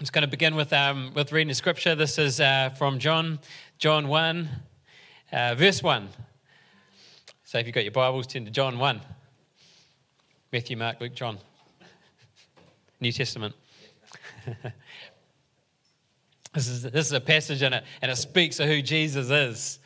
I'm just going to begin with, um, with reading the scripture. This is uh, from John, John 1, uh, verse 1. So if you've got your Bibles, turn to John 1. Matthew, Mark, Luke, John. New Testament. this, is, this is a passage in it, and it speaks of who Jesus is.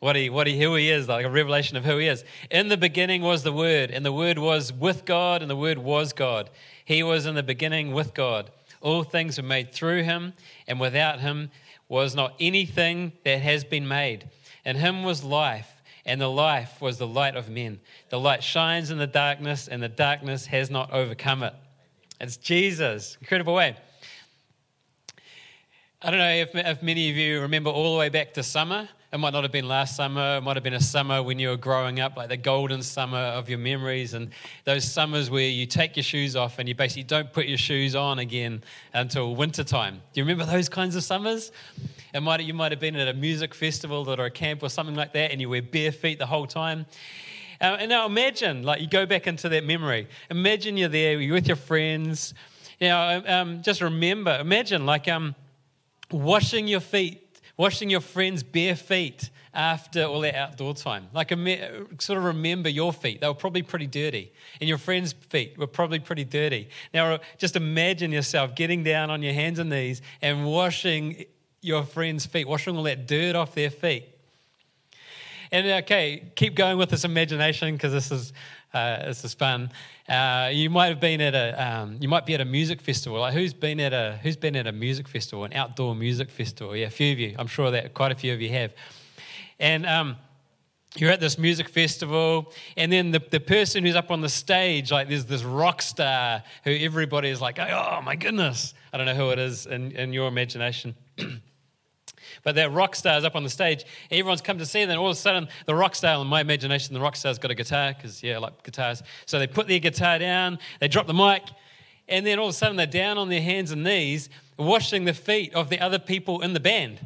What he, what he, who he is, like a revelation of who he is. In the beginning was the Word, and the Word was with God, and the Word was God. He was in the beginning with God. All things were made through him, and without him was not anything that has been made. In him was life, and the life was the light of men. The light shines in the darkness, and the darkness has not overcome it. It's Jesus. Incredible way. I don't know if, if many of you remember all the way back to summer it might not have been last summer. It might have been a summer when you were growing up, like the golden summer of your memories, and those summers where you take your shoes off and you basically don't put your shoes on again until winter time. Do you remember those kinds of summers? It might, you might have been at a music festival or a camp or something like that, and you wear bare feet the whole time. Uh, and now imagine, like, you go back into that memory. Imagine you're there, you're with your friends. You know, um, just remember, imagine, like, um, washing your feet washing your friends' bare feet after all that outdoor time. Like, sort of remember your feet. They were probably pretty dirty. And your friends' feet were probably pretty dirty. Now, just imagine yourself getting down on your hands and knees and washing your friends' feet, washing all that dirt off their feet. And okay, keep going with this imagination because this is uh, this is fun. Uh, you might have been at a, um, you might be at a music festival. Like who's been at a, who's been at a music festival, an outdoor music festival? Yeah, a few of you. I'm sure that quite a few of you have. And um, you're at this music festival, and then the, the person who's up on the stage, like there's this rock star who everybody is like, oh my goodness. I don't know who it is in, in your imagination. But that rock star's up on the stage. Everyone's come to see them. All of a sudden, the rock star, in my imagination, the rock star's got a guitar, because, yeah, I like guitars. So they put their guitar down, they drop the mic, and then all of a sudden they're down on their hands and knees, washing the feet of the other people in the band.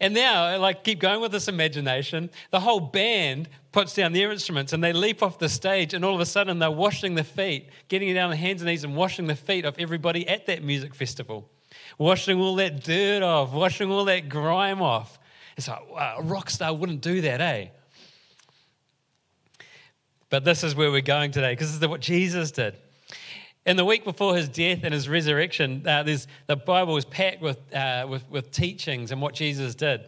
And now, like, keep going with this imagination. The whole band puts down their instruments and they leap off the stage, and all of a sudden they're washing the feet, getting down on the hands and knees and washing the feet of everybody at that music festival washing all that dirt off, washing all that grime off. It's like, wow, a rock star wouldn't do that, eh? But this is where we're going today because this is what Jesus did. In the week before his death and his resurrection, uh, the Bible is packed with, uh, with, with teachings and what Jesus did.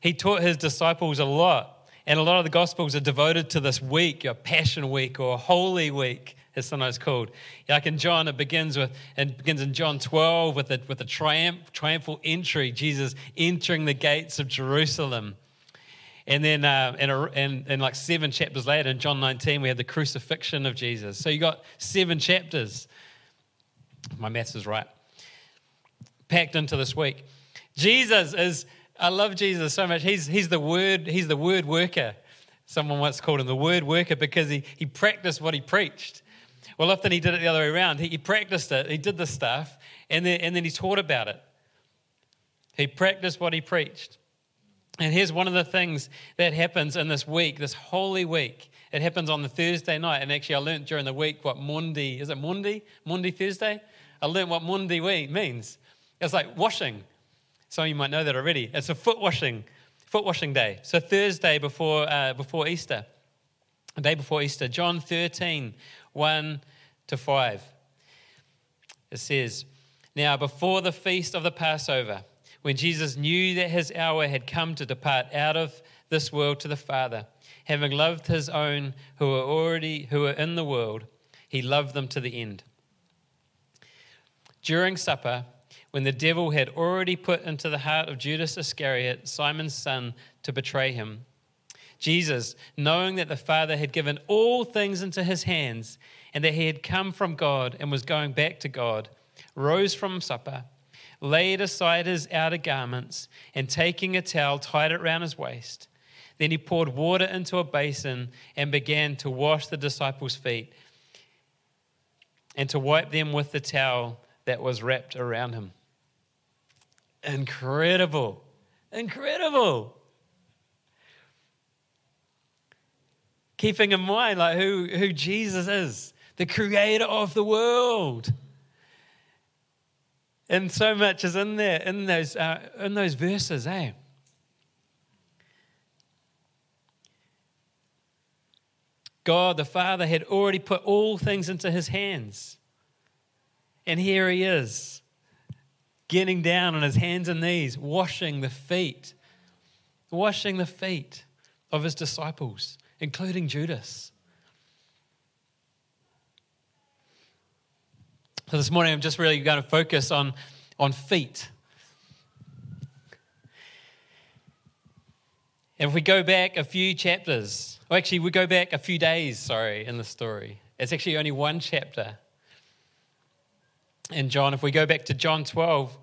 He taught his disciples a lot, and a lot of the Gospels are devoted to this week, a Passion Week or Holy Week it's sometimes called. Like in John, it begins with and begins in John 12 with the with the triumph, triumphal entry, Jesus entering the gates of Jerusalem. And then, uh, and, and, and like seven chapters later, in John 19, we have the crucifixion of Jesus. So you got seven chapters. My maths is right. Packed into this week. Jesus is, I love Jesus so much. He's, he's the word, he's the word worker. Someone once called him the word worker because he, he practiced what he preached. Well, often he did it the other way around. He, he practiced it, he did the stuff, and then, and then he taught about it. He practiced what he preached. And here's one of the things that happens in this week, this holy week. It happens on the Thursday night. And actually, I learned during the week what Mundi, is it Mundi? Monday, Thursday? I learned what Monday means. It's like washing. Some of you might know that already. It's a foot washing, foot washing day. So Thursday before, uh, before Easter, a day before Easter. John 13, 1 to 5. It says, Now, before the feast of the Passover, when Jesus knew that his hour had come to depart out of this world to the Father, having loved his own who were already who were in the world, he loved them to the end. During supper, when the devil had already put into the heart of Judas Iscariot, Simon's son, to betray him, Jesus, knowing that the Father had given all things into his hands and that he had come from God and was going back to God, rose from supper, laid aside his outer garments, and taking a towel, tied it round his waist. Then he poured water into a basin and began to wash the disciples' feet and to wipe them with the towel that was wrapped around him. Incredible. Incredible. Keeping in mind like who, who Jesus is, the creator of the world. and so much is in there, in those, uh, in those verses, eh? God the Father had already put all things into his hands. And here he is, getting down on his hands and knees, washing the feet, washing the feet of his disciples, including Judas. So this morning, I'm just really going to focus on, on feet. And if we go back a few chapters, or actually, we go back a few days, sorry, in the story. It's actually only one chapter. In John, if we go back to John 12,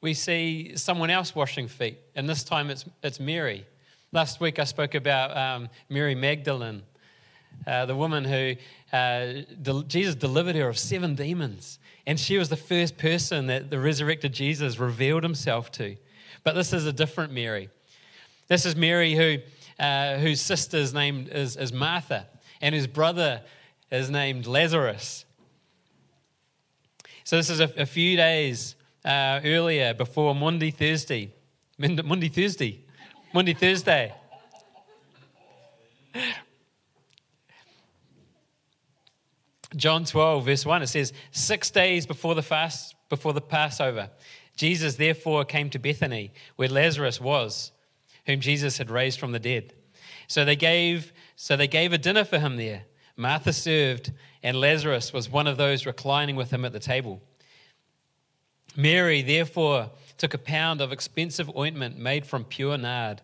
we see someone else washing feet, and this time it's, it's Mary. Last week I spoke about um, Mary Magdalene, uh, the woman who uh, de- Jesus delivered her of seven demons. And she was the first person that the resurrected Jesus revealed himself to. But this is a different Mary. This is Mary who, uh, whose sister's name is, is Martha, and whose brother is named Lazarus. So this is a, a few days uh, earlier before Monday, Thursday. Monday, Thursday. Monday, Thursday. John 12, verse 1, it says, Six days before the fast, before the Passover, Jesus therefore came to Bethany, where Lazarus was, whom Jesus had raised from the dead. So they gave, so they gave a dinner for him there. Martha served, and Lazarus was one of those reclining with him at the table. Mary therefore took a pound of expensive ointment made from pure nard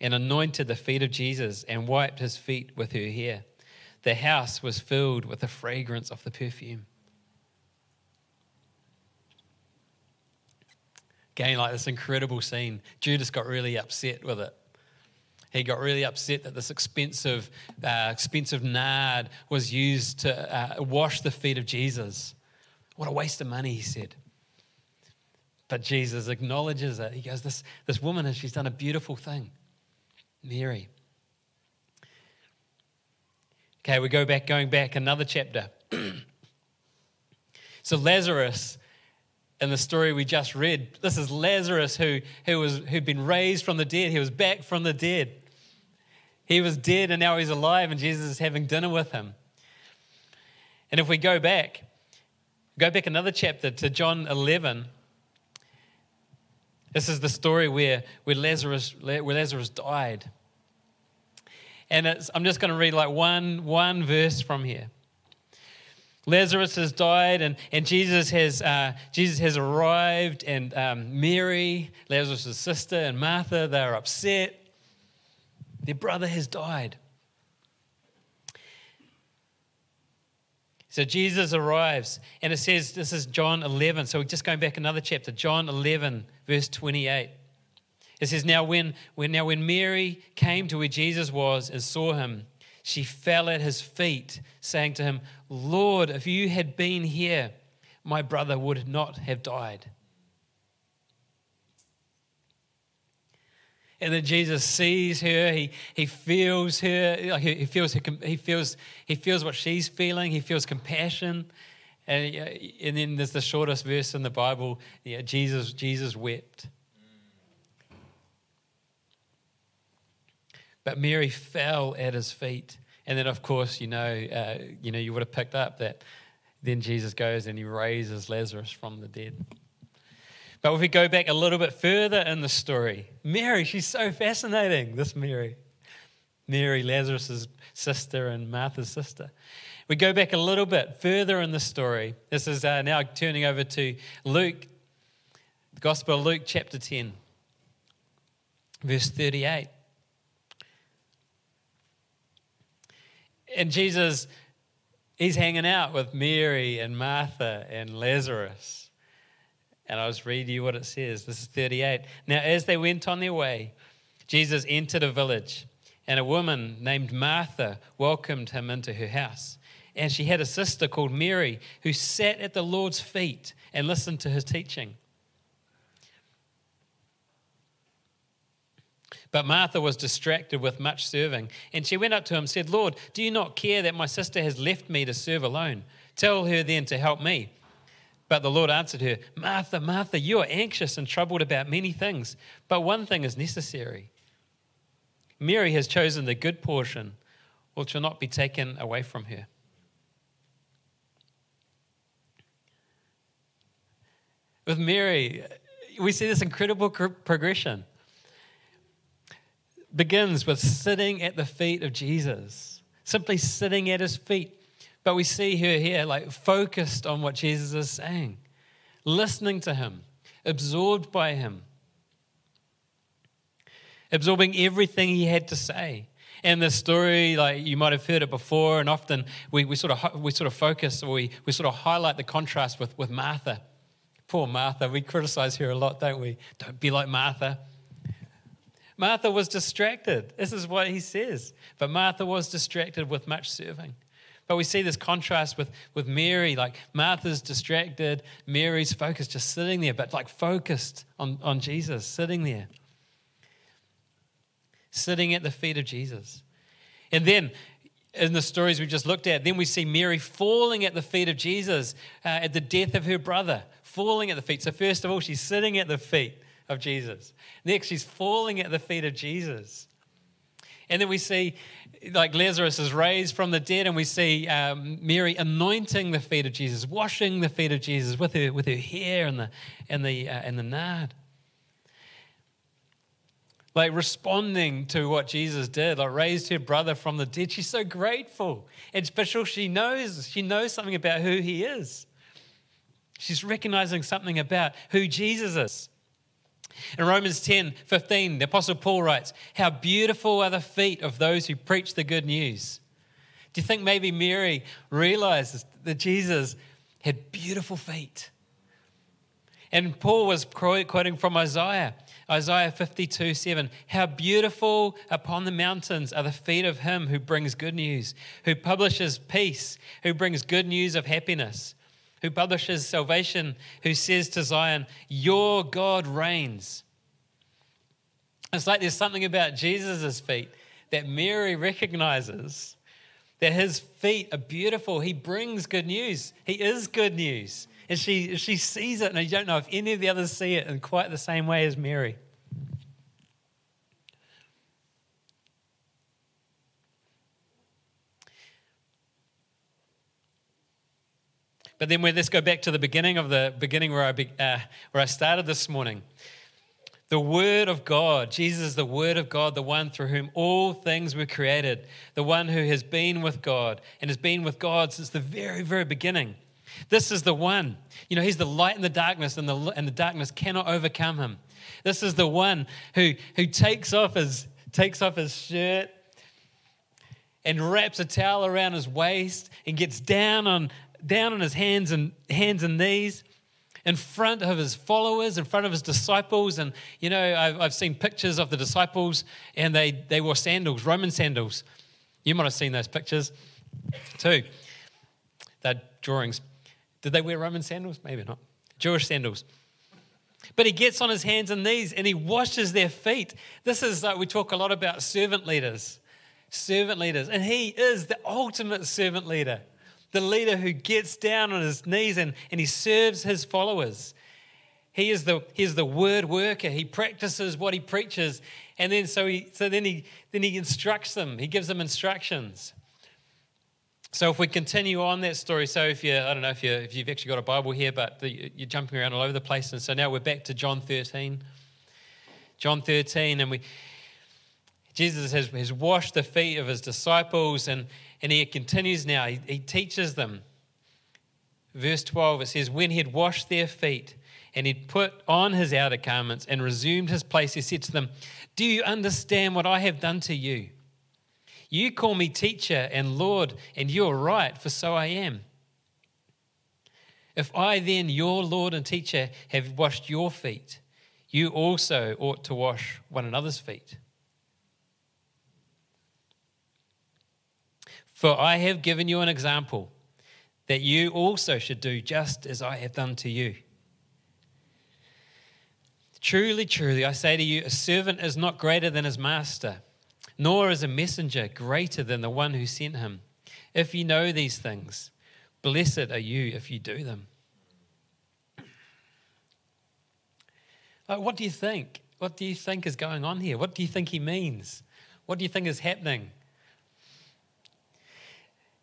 and anointed the feet of Jesus and wiped his feet with her hair the house was filled with the fragrance of the perfume. Again, like this incredible scene, Judas got really upset with it. He got really upset that this expensive, uh, expensive nard was used to uh, wash the feet of Jesus. What a waste of money, he said. But Jesus acknowledges it. He goes, This, this woman, has she's done a beautiful thing. Mary. Okay, we go back, going back another chapter. so Lazarus, in the story we just read, this is Lazarus who, who was, who'd been raised from the dead. He was back from the dead. He was dead and now he's alive, and Jesus is having dinner with him. And if we go back, go back another chapter to John 11. This is the story where, where, Lazarus, where Lazarus died. And I'm just going to read like one, one verse from here. Lazarus has died, and, and Jesus, has, uh, Jesus has arrived, and um, Mary, Lazarus' sister, and Martha, they're upset. Their brother has died. So Jesus arrives, and it says, this is John 11. So we're just going back another chapter, John 11, verse 28. It says, now when, when, now when Mary came to where Jesus was and saw him, she fell at his feet, saying to him, Lord, if you had been here, my brother would not have died. And then Jesus sees her, he, he feels her, he feels, he, feels, he feels what she's feeling, he feels compassion. And, and then there's the shortest verse in the Bible yeah, Jesus, Jesus wept. But Mary fell at his feet. And then, of course, you know, uh, you know, you would have picked up that then Jesus goes and he raises Lazarus from the dead. But if we go back a little bit further in the story, Mary, she's so fascinating, this Mary. Mary, Lazarus' sister and Martha's sister. We go back a little bit further in the story. This is uh, now turning over to Luke, the Gospel of Luke, chapter 10, verse 38. And Jesus, he's hanging out with Mary and Martha and Lazarus. And I'll just read you what it says. This is 38. Now, as they went on their way, Jesus entered a village, and a woman named Martha welcomed him into her house. And she had a sister called Mary who sat at the Lord's feet and listened to his teaching. But Martha was distracted with much serving. And she went up to him and said, Lord, do you not care that my sister has left me to serve alone? Tell her then to help me. But the Lord answered her, Martha, Martha, you are anxious and troubled about many things, but one thing is necessary. Mary has chosen the good portion, which will not be taken away from her. With Mary, we see this incredible progression. Begins with sitting at the feet of Jesus, simply sitting at his feet but we see her here, like focused on what Jesus is saying, listening to him, absorbed by him, absorbing everything he had to say. And the story, like you might have heard it before, and often we, we, sort, of, we sort of focus or we, we sort of highlight the contrast with, with Martha. Poor Martha. We criticize her a lot, don't we? Don't be like Martha. Martha was distracted. This is what he says. But Martha was distracted with much serving. But we see this contrast with, with Mary, like Martha's distracted, Mary's focused, just sitting there, but like focused on, on Jesus, sitting there, sitting at the feet of Jesus. And then in the stories we just looked at, then we see Mary falling at the feet of Jesus uh, at the death of her brother, falling at the feet. So, first of all, she's sitting at the feet of Jesus. Next, she's falling at the feet of Jesus. And then we see, like Lazarus is raised from the dead, and we see um, Mary anointing the feet of Jesus, washing the feet of Jesus with her, with her hair and the, and, the, uh, and the nard. Like responding to what Jesus did, like raised her brother from the dead. She's so grateful. And special, she knows, she knows something about who he is. She's recognizing something about who Jesus is. In Romans 10 15, the Apostle Paul writes, How beautiful are the feet of those who preach the good news. Do you think maybe Mary realized that Jesus had beautiful feet? And Paul was quoting from Isaiah, Isaiah 52 7. How beautiful upon the mountains are the feet of him who brings good news, who publishes peace, who brings good news of happiness who publishes salvation, who says to Zion, Your God reigns. It's like there's something about Jesus' feet that Mary recognizes that his feet are beautiful. He brings good news, he is good news. And she, she sees it, and I don't know if any of the others see it in quite the same way as Mary. But then let's go back to the beginning of the beginning where I, be, uh, where I started this morning. The Word of God, Jesus is the Word of God, the one through whom all things were created, the one who has been with God and has been with God since the very, very beginning. This is the one. You know, He's the light in the darkness, and the, and the darkness cannot overcome Him. This is the one who, who takes, off his, takes off his shirt and wraps a towel around his waist and gets down on, down on his hands and hands and knees in front of his followers, in front of his disciples. And, you know, I've, I've seen pictures of the disciples and they, they wore sandals, Roman sandals. You might have seen those pictures too. They're drawings. Did they wear Roman sandals? Maybe not. Jewish sandals. But he gets on his hands and knees and he washes their feet. This is, uh, we talk a lot about servant leaders. Servant leaders. And he is the ultimate servant leader the leader who gets down on his knees and, and he serves his followers. He is the, he is the word worker. He practices what he preaches. And then so, he, so then, he, then he instructs them. He gives them instructions. So if we continue on that story, so if you, I don't know if, you, if you've actually got a Bible here, but the, you're jumping around all over the place. And so now we're back to John 13. John 13, and we, Jesus has, has washed the feet of his disciples and, and he continues now, he, he teaches them. Verse 12, it says, When he had washed their feet and he'd put on his outer garments and resumed his place, he said to them, Do you understand what I have done to you? You call me teacher and Lord, and you're right, for so I am. If I then, your Lord and teacher, have washed your feet, you also ought to wash one another's feet. For I have given you an example that you also should do just as I have done to you. Truly, truly, I say to you, a servant is not greater than his master, nor is a messenger greater than the one who sent him. If you know these things, blessed are you if you do them. Like, what do you think? What do you think is going on here? What do you think he means? What do you think is happening?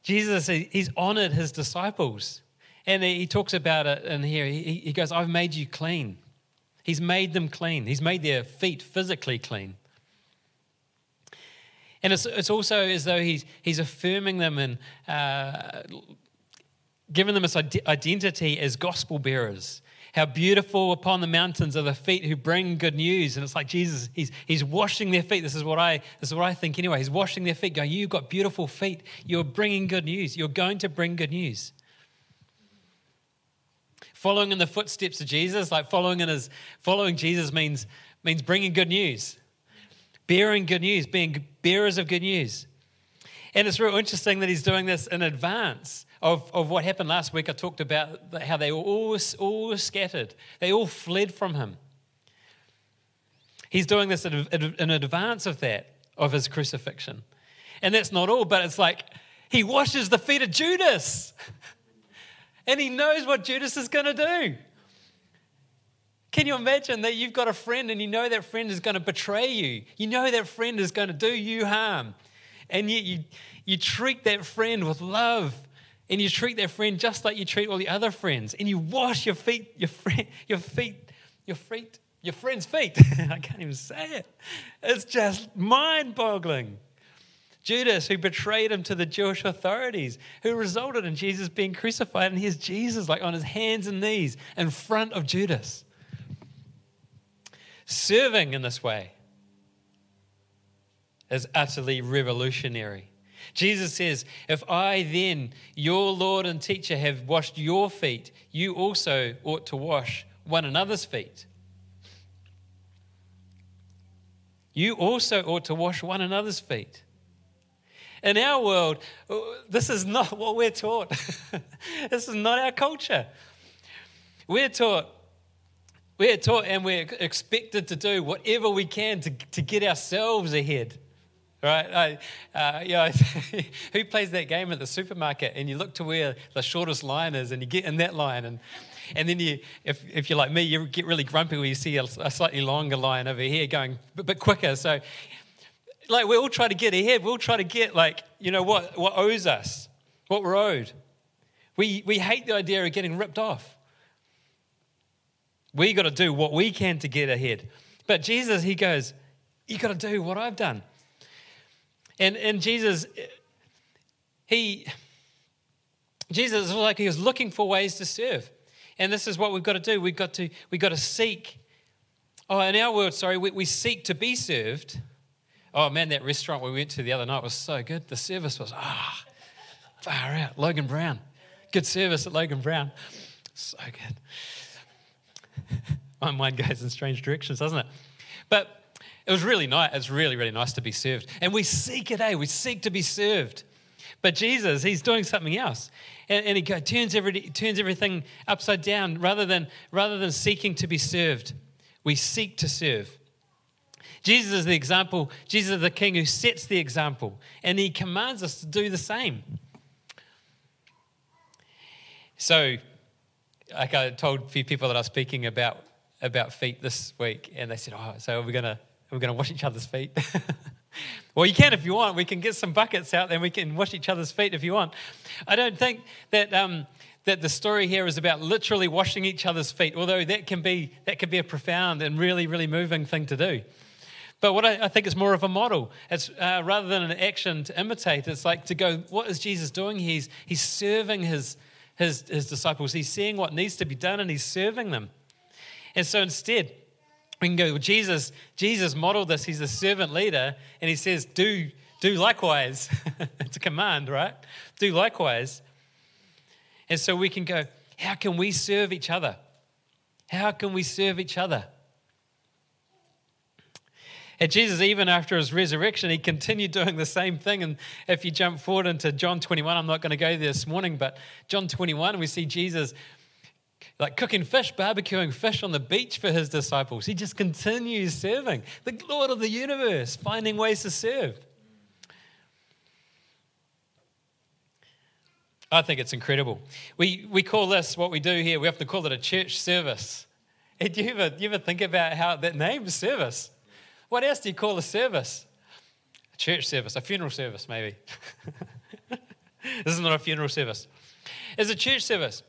Jesus, he's honored his disciples. And he talks about it in here. He goes, I've made you clean. He's made them clean. He's made their feet physically clean. And it's, it's also as though he's, he's affirming them and uh, giving them this identity as gospel bearers. How beautiful upon the mountains are the feet who bring good news. And it's like Jesus, he's, he's washing their feet. This is what I this is what I think anyway. He's washing their feet, going, You've got beautiful feet. You're bringing good news. You're going to bring good news following in the footsteps of Jesus, like following in his following Jesus means means bringing good news, bearing good news, being bearers of good news. And it's real interesting that he's doing this in advance of, of what happened last week. I talked about how they were all, all scattered, they all fled from him. He's doing this in, advance of that, of his crucifixion. And that's not all, but it's like he washes the feet of Judas. and he knows what Judas is going to do. Can you imagine that you've got a friend and you know that friend is going to betray you? You know that friend is going to do you harm. And yet you, you treat that friend with love and you treat their friend just like you treat all the other friends. And you wash your feet, your, friend, your feet, your feet, your friend's feet. I can't even say it. It's just mind boggling. Judas, who betrayed him to the Jewish authorities, who resulted in Jesus being crucified. And here's Jesus, like on his hands and knees in front of Judas, serving in this way is utterly revolutionary. Jesus says, If I then, your Lord and teacher, have washed your feet, you also ought to wash one another's feet. You also ought to wash one another's feet. In our world, this is not what we're taught. this is not our culture. We're taught, we're taught and we're expected to do whatever we can to, to get ourselves ahead. Right? Uh, you know, who plays that game at the supermarket and you look to where the shortest line is and you get in that line and and then you, if, if you're like me, you get really grumpy when you see a, a slightly longer line over here going a bit quicker. So like we all try to get ahead. We all try to get like, you know, what, what owes us, what we're owed. We, we hate the idea of getting ripped off. We got to do what we can to get ahead. But Jesus, he goes, you got to do what I've done. And, and Jesus, he, Jesus was like he was looking for ways to serve. And this is what we've got to do. We've got to, we've got to seek. Oh, in our world, sorry, we, we seek to be served Oh man, that restaurant we went to the other night was so good. The service was, ah, oh, far out. Logan Brown. Good service at Logan Brown. So good. My mind goes in strange directions, doesn't it? But it was really nice. It's really, really nice to be served. And we seek it, eh? We seek to be served. But Jesus, he's doing something else. And, and he go, turns, every, turns everything upside down. Rather than, rather than seeking to be served, we seek to serve. Jesus is the example, Jesus is the king who sets the example, and he commands us to do the same. So, like I told a few people that I was speaking about about feet this week, and they said, "Oh, so we're we gonna are we gonna wash each other's feet?" well, you can if you want. We can get some buckets out, and we can wash each other's feet if you want. I don't think that um, that the story here is about literally washing each other's feet, although that can be that can be a profound and really really moving thing to do. But what I, I think is more of a model. It's uh, rather than an action to imitate, it's like to go, what is Jesus doing? He's, he's serving his, his, his disciples. He's seeing what needs to be done and he's serving them. And so instead, we can go, well, Jesus, Jesus modeled this. He's a servant leader, and he says, do, do likewise. it's a command, right? Do likewise. And so we can go, how can we serve each other? How can we serve each other? And Jesus, even after his resurrection, he continued doing the same thing. And if you jump forward into John 21, I'm not going to go there this morning, but John 21, we see Jesus like cooking fish, barbecuing fish on the beach for his disciples. He just continues serving. The Lord of the universe, finding ways to serve. I think it's incredible. We, we call this, what we do here, we have to call it a church service. And do you ever, you ever think about how that name, service? What else do you call a service? A church service, a funeral service, maybe. this is not a funeral service. It's a church service.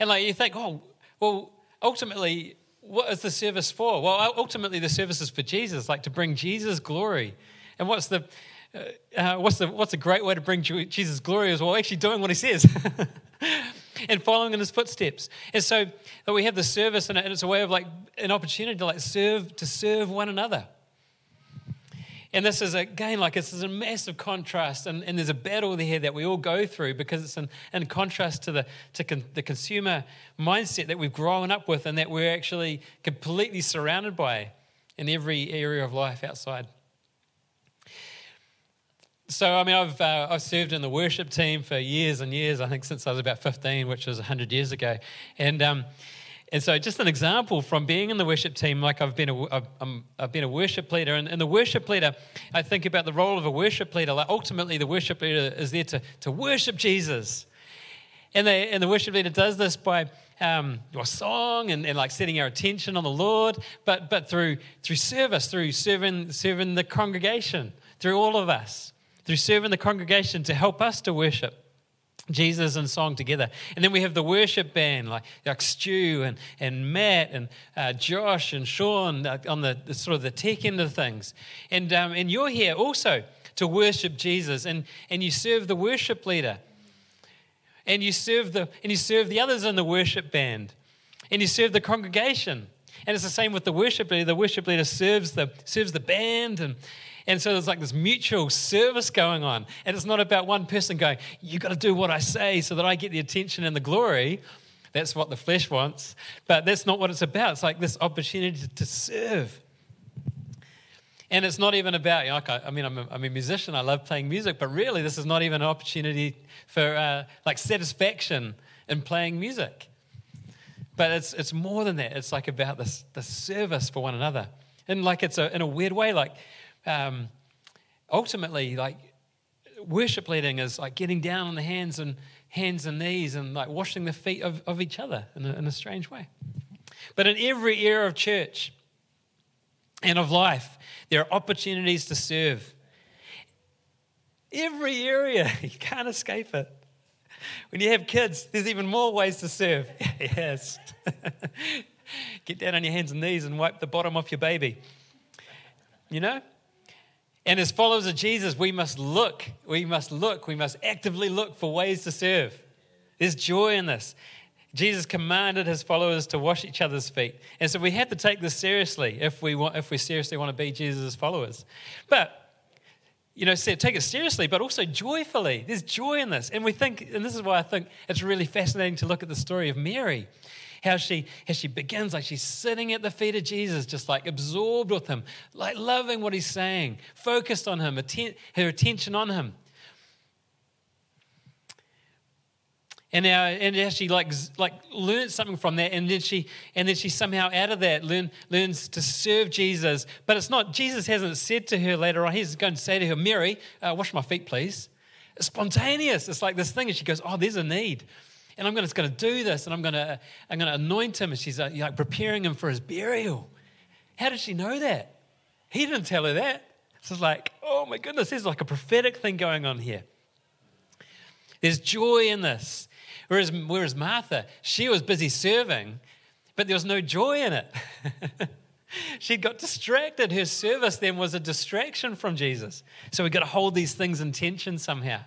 And like you think, oh, well, ultimately, what is the service for? Well, ultimately, the service is for Jesus, like to bring Jesus glory. And what's the uh, uh what's the what's a great way to bring Jesus glory is well, actually doing what he says. and following in his footsteps. And so we have the service, and it's a way of like an opportunity to like serve to serve one another. And this is again like this is a massive contrast, and, and there's a battle there that we all go through because it's in, in contrast to the to con, the consumer mindset that we've grown up with, and that we're actually completely surrounded by in every area of life outside. So, I mean, I've, uh, I've served in the worship team for years and years, I think since I was about 15, which was 100 years ago. And, um, and so, just an example from being in the worship team, like I've been a, I've, I've been a worship leader, and, and, the worship leader, I think about the role of a worship leader. Like ultimately, the worship leader is there to, to worship Jesus. And, they, and the worship leader does this by um, your song and, and like setting our attention on the Lord, but, but through, through service, through serving, serving the congregation, through all of us through serving the congregation to help us to worship. Jesus and song together. And then we have the worship band like, like Stu and, and Matt and uh, Josh and Sean on the, the, sort of the tech end of things. And, um, and you're here also to worship Jesus and, and you serve the worship leader. And you serve the and you serve the others in the worship band. And you serve the congregation. And it's the same with the worship leader. The worship leader serves the serves the band and and so there's like this mutual service going on. And it's not about one person going, You've got to do what I say so that I get the attention and the glory. That's what the flesh wants. But that's not what it's about. It's like this opportunity to serve. And it's not even about, you know, I mean, I'm a, I'm a musician, I love playing music, but really, this is not even an opportunity for uh, like satisfaction in playing music. But it's, it's more than that. It's like about this, the service for one another. And like it's a, in a weird way, like um, ultimately, like worship leading is like getting down on the hands and hands and knees and like washing the feet of, of each other in a, in a strange way. But in every era of church and of life, there are opportunities to serve. Every area, you can't escape it. When you have kids, there's even more ways to serve. yes. Get down on your hands and knees and wipe the bottom off your baby. You know? And as followers of Jesus, we must look, we must look, we must actively look for ways to serve. There's joy in this. Jesus commanded his followers to wash each other's feet. And so we have to take this seriously if we, want, if we seriously want to be Jesus' followers. But, you know, take it seriously, but also joyfully. There's joy in this. And we think, and this is why I think it's really fascinating to look at the story of Mary how she, how she begins, like she's sitting at the feet of Jesus, just like absorbed with him, like loving what he's saying, focused on him, atten- her attention on him. And now, and now she like like learned something from that, and then she and then she somehow out of that learn, learns to serve Jesus. But it's not Jesus hasn't said to her later on. He's going to say to her, Mary, uh, wash my feet, please. It's spontaneous. It's like this thing, and she goes, Oh, there's a need and I'm just going to, do this, and I'm going to, I'm going to anoint him. And she's like, like preparing him for his burial. How did she know that? He didn't tell her that. So it's like, oh my goodness, there's like a prophetic thing going on here. There's joy in this. Whereas, whereas Martha, she was busy serving, but there was no joy in it. she got distracted. Her service then was a distraction from Jesus. So we've got to hold these things in tension somehow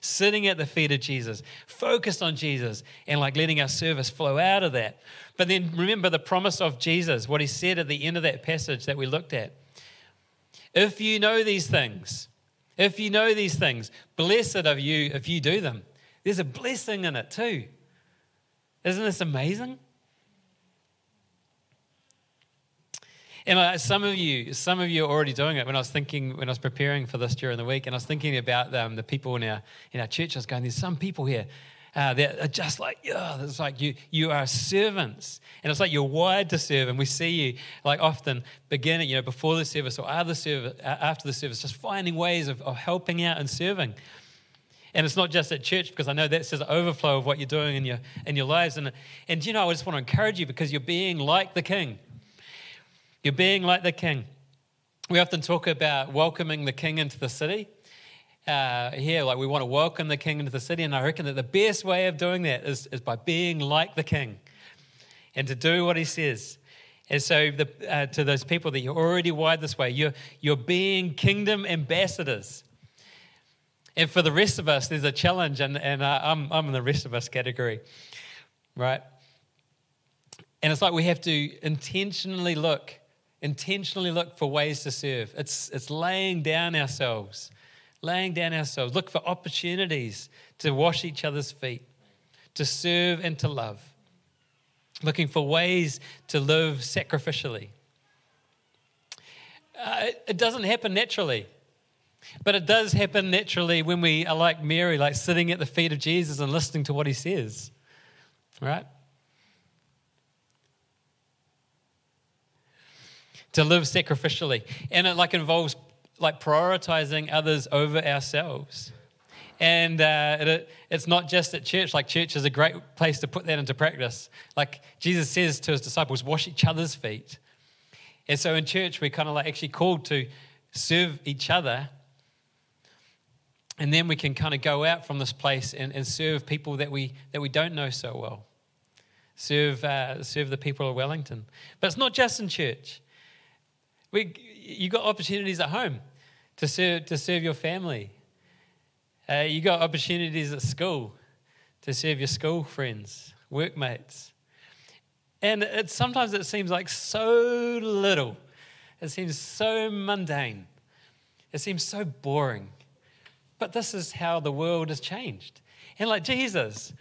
sitting at the feet of Jesus, focused on Jesus, and like letting our service flow out of that. But then remember the promise of Jesus, what he said at the end of that passage that we looked at. If you know these things, if you know these things, blessed are you if you do them. There's a blessing in it too. Isn't this amazing? And uh, some of you, some of you are already doing it. When I was thinking, when I was preparing for this during the week, and I was thinking about um, the people in our in our church, I was going, "There's some people here uh, that are just like, yeah, it's like you you are servants, and it's like you're wired to serve. And we see you like often beginning, you know, before the service or after the service, after the service, just finding ways of, of helping out and serving. And it's not just at church, because I know that's just overflow of what you're doing in your, in your lives. And, and you know, I just want to encourage you because you're being like the king. You're being like the king. We often talk about welcoming the king into the city. Uh, here, like we want to welcome the king into the city, and I reckon that the best way of doing that is, is by being like the king and to do what he says. And so, the, uh, to those people that you're already wired this way, you're, you're being kingdom ambassadors. And for the rest of us, there's a challenge, and, and uh, I'm, I'm in the rest of us category, right? And it's like we have to intentionally look, intentionally look for ways to serve. It's, it's laying down ourselves, laying down ourselves. Look for opportunities to wash each other's feet, to serve and to love looking for ways to live sacrificially. Uh, it doesn't happen naturally, but it does happen naturally when we are like Mary, like sitting at the feet of Jesus and listening to what he says, right? To live sacrificially. And it like involves like prioritizing others over ourselves. And uh, it, it's not just at church. Like, church is a great place to put that into practice. Like, Jesus says to his disciples, wash each other's feet. And so in church, we're kind of like actually called to serve each other. And then we can kind of go out from this place and, and serve people that we, that we don't know so well. Serve, uh, serve the people of Wellington. But it's not just in church. We, you got opportunities at home to serve, to serve your family, uh, you got opportunities at school to serve your school friends, workmates. And it, sometimes it seems like so little. It seems so mundane. It seems so boring. But this is how the world has changed. And like Jesus,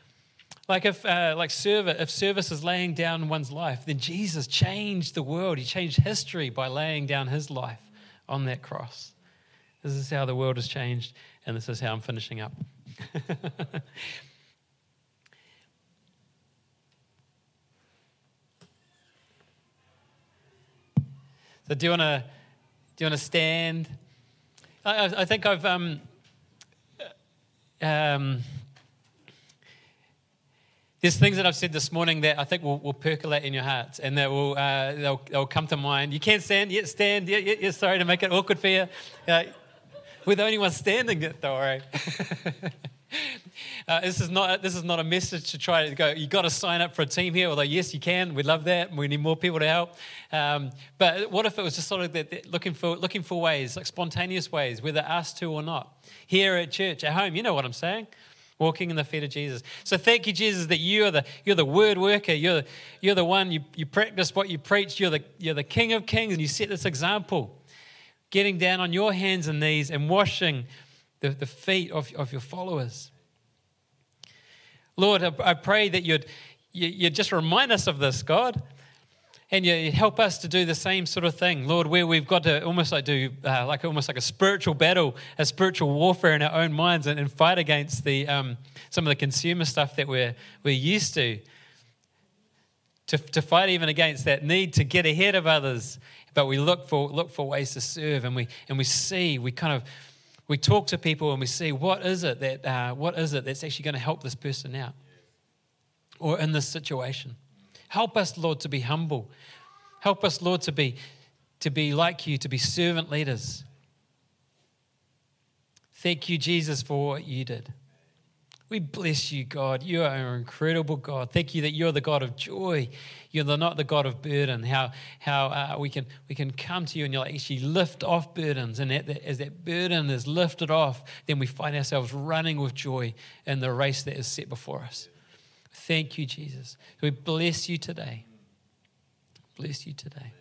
like if uh, like service, if service is laying down one's life, then Jesus changed the world. He changed history by laying down his life on that cross. This is how the world has changed and this is how I'm finishing up. so do you want to do you want to stand? I, I think I've um, um, there's things that I've said this morning that I think will, will percolate in your hearts and that will uh, they'll, they'll come to mind. You can't stand, yet stand. Yeah, yeah, yeah, sorry to make it awkward for you. Uh, we're the only ones standing though, right? uh, this is not this is not a message to try to go. You got to sign up for a team here. Although yes, you can. We love that. We need more people to help. Um, but what if it was just sort of looking for looking for ways, like spontaneous ways, whether asked to or not, here at church, at home. You know what I'm saying? Walking in the feet of Jesus. So thank you, Jesus, that you are the you're the word worker. You're you're the one you, you practice what you preach. You're the you're the King of Kings, and you set this example getting down on your hands and knees and washing the, the feet of, of your followers. Lord, I pray that you'd, you, you'd just remind us of this, God, and you help us to do the same sort of thing, Lord, where we've got to almost like do uh, like almost like a spiritual battle, a spiritual warfare in our own minds, and, and fight against the um, some of the consumer stuff that we're we're used to. To, to fight even against that need to get ahead of others but we look for, look for ways to serve and we, and we see, we kind of, we talk to people and we see what is it that, uh, what is it that's actually going to help this person out or in this situation. Help us, Lord, to be humble. Help us, Lord, to be, to be like you, to be servant leaders. Thank you, Jesus, for what you did. We bless you, God. You are an incredible God. Thank you that you're the God of joy. You're not the God of burden. How, how uh, we, can, we can come to you and you'll actually lift off burdens. And that, as that burden is lifted off, then we find ourselves running with joy in the race that is set before us. Thank you, Jesus. We bless you today. Bless you today.